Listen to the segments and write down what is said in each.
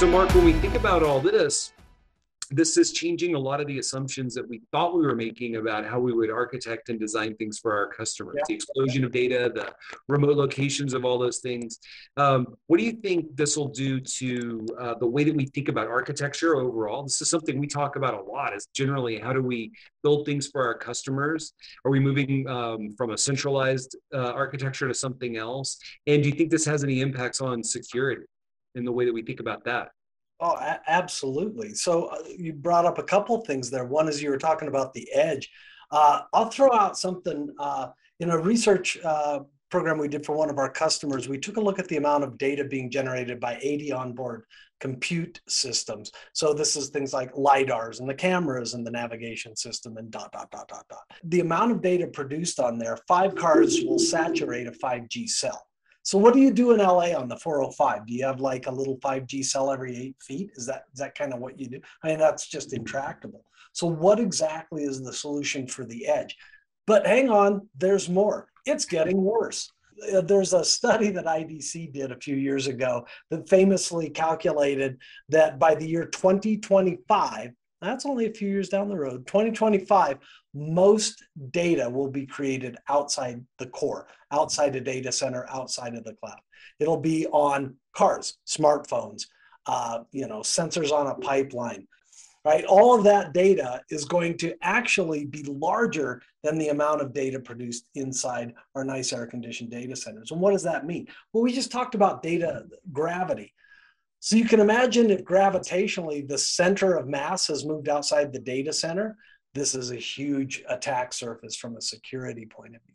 So, Mark, when we think about all this, this is changing a lot of the assumptions that we thought we were making about how we would architect and design things for our customers. Yeah. The explosion of data, the remote locations of all those things. Um, what do you think this will do to uh, the way that we think about architecture overall? This is something we talk about a lot. Is generally how do we build things for our customers? Are we moving um, from a centralized uh, architecture to something else? And do you think this has any impacts on security in the way that we think about that? Oh, a- absolutely. So uh, you brought up a couple of things there. One is you were talking about the edge. Uh, I'll throw out something uh, in a research uh, program we did for one of our customers. We took a look at the amount of data being generated by 80 onboard compute systems. So this is things like LiDARs and the cameras and the navigation system and dot, dot, dot, dot, dot. The amount of data produced on there, five cars will saturate a 5G cell. So what do you do in LA on the 405? Do you have like a little 5G cell every eight feet? Is that is that kind of what you do? I mean, that's just intractable. So what exactly is the solution for the edge? But hang on, there's more. It's getting worse. Uh, there's a study that IDC did a few years ago that famously calculated that by the year 2025, that's only a few years down the road, 2025, most data will be created outside the core, outside a data center, outside of the cloud. It'll be on cars, smartphones, uh, you know, sensors on a pipeline, right? All of that data is going to actually be larger than the amount of data produced inside our nice air conditioned data centers. And what does that mean? Well, we just talked about data gravity. So you can imagine if gravitationally the center of mass has moved outside the data center, this is a huge attack surface from a security point of view.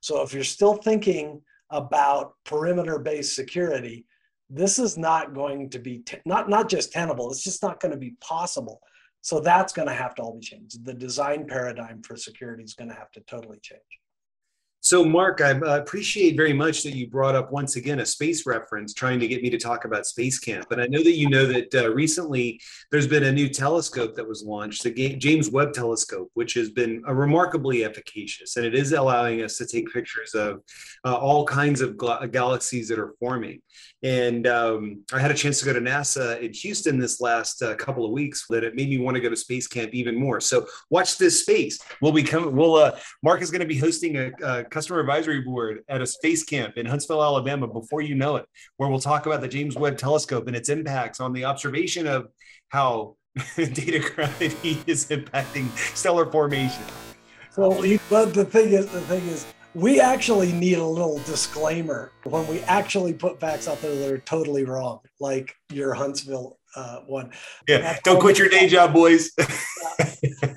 So if you're still thinking about perimeter based security, this is not going to be not not just tenable it's just not going to be possible. So that's going to have to all be changed. The design paradigm for security is going to have to totally change so, Mark, I appreciate very much that you brought up once again a space reference, trying to get me to talk about Space Camp. And I know that you know that uh, recently there's been a new telescope that was launched, the James Webb Telescope, which has been uh, remarkably efficacious, and it is allowing us to take pictures of uh, all kinds of galaxies that are forming. And um, I had a chance to go to NASA in Houston this last uh, couple of weeks. That it made me want to go to Space Camp even more. So, watch this space. We'll be coming. We'll uh, Mark is going to be hosting a, a customer advisory board at a space camp in Huntsville, Alabama, before you know it, where we'll talk about the James Webb Telescope and its impacts on the observation of how data gravity is impacting stellar formation. So, but the thing is, the thing is, we actually need a little disclaimer when we actually put facts out there that are totally wrong, like your Huntsville uh, one. Yeah, don't quit your day job, boys.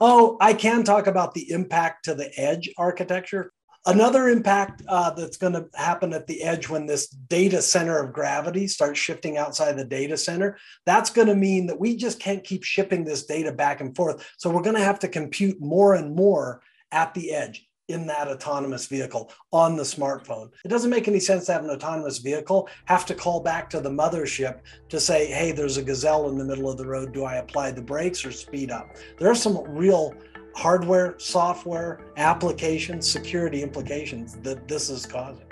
Oh, I can talk about the impact to the edge architecture. Another impact uh, that's going to happen at the edge when this data center of gravity starts shifting outside the data center, that's going to mean that we just can't keep shipping this data back and forth. So we're going to have to compute more and more at the edge in that autonomous vehicle on the smartphone. It doesn't make any sense to have an autonomous vehicle have to call back to the mothership to say, hey, there's a gazelle in the middle of the road. Do I apply the brakes or speed up? There are some real hardware, software, application, security implications that this is causing.